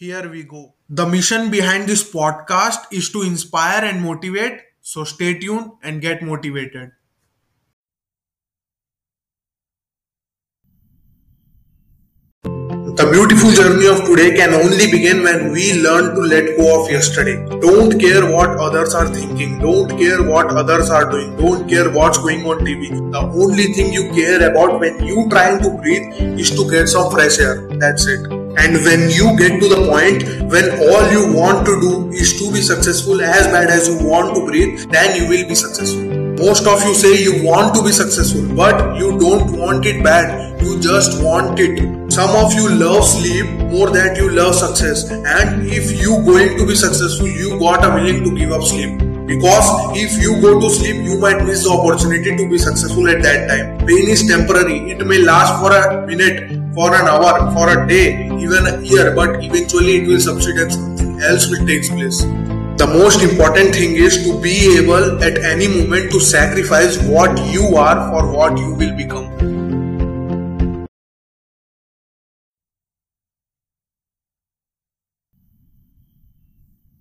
Here we go. The mission behind this podcast is to inspire and motivate. So stay tuned and get motivated. The beautiful journey of today can only begin when we learn to let go of yesterday. Don't care what others are thinking. Don't care what others are doing. Don't care what's going on TV. The only thing you care about when you trying to breathe is to get some fresh air. That's it. And when you get to the point when all you want to do is to be successful as bad as you want to breathe, then you will be successful. Most of you say you want to be successful, but you don't want it bad. You just want it. Some of you love sleep more than you love success. And if you going to be successful, you got a willing to give up sleep. Because if you go to sleep, you might miss the opportunity to be successful at that time. Pain is temporary. It may last for a minute, for an hour, for a day, even a year, but eventually it will subside and something else will take place. The most important thing is to be able at any moment to sacrifice what you are for what you will become.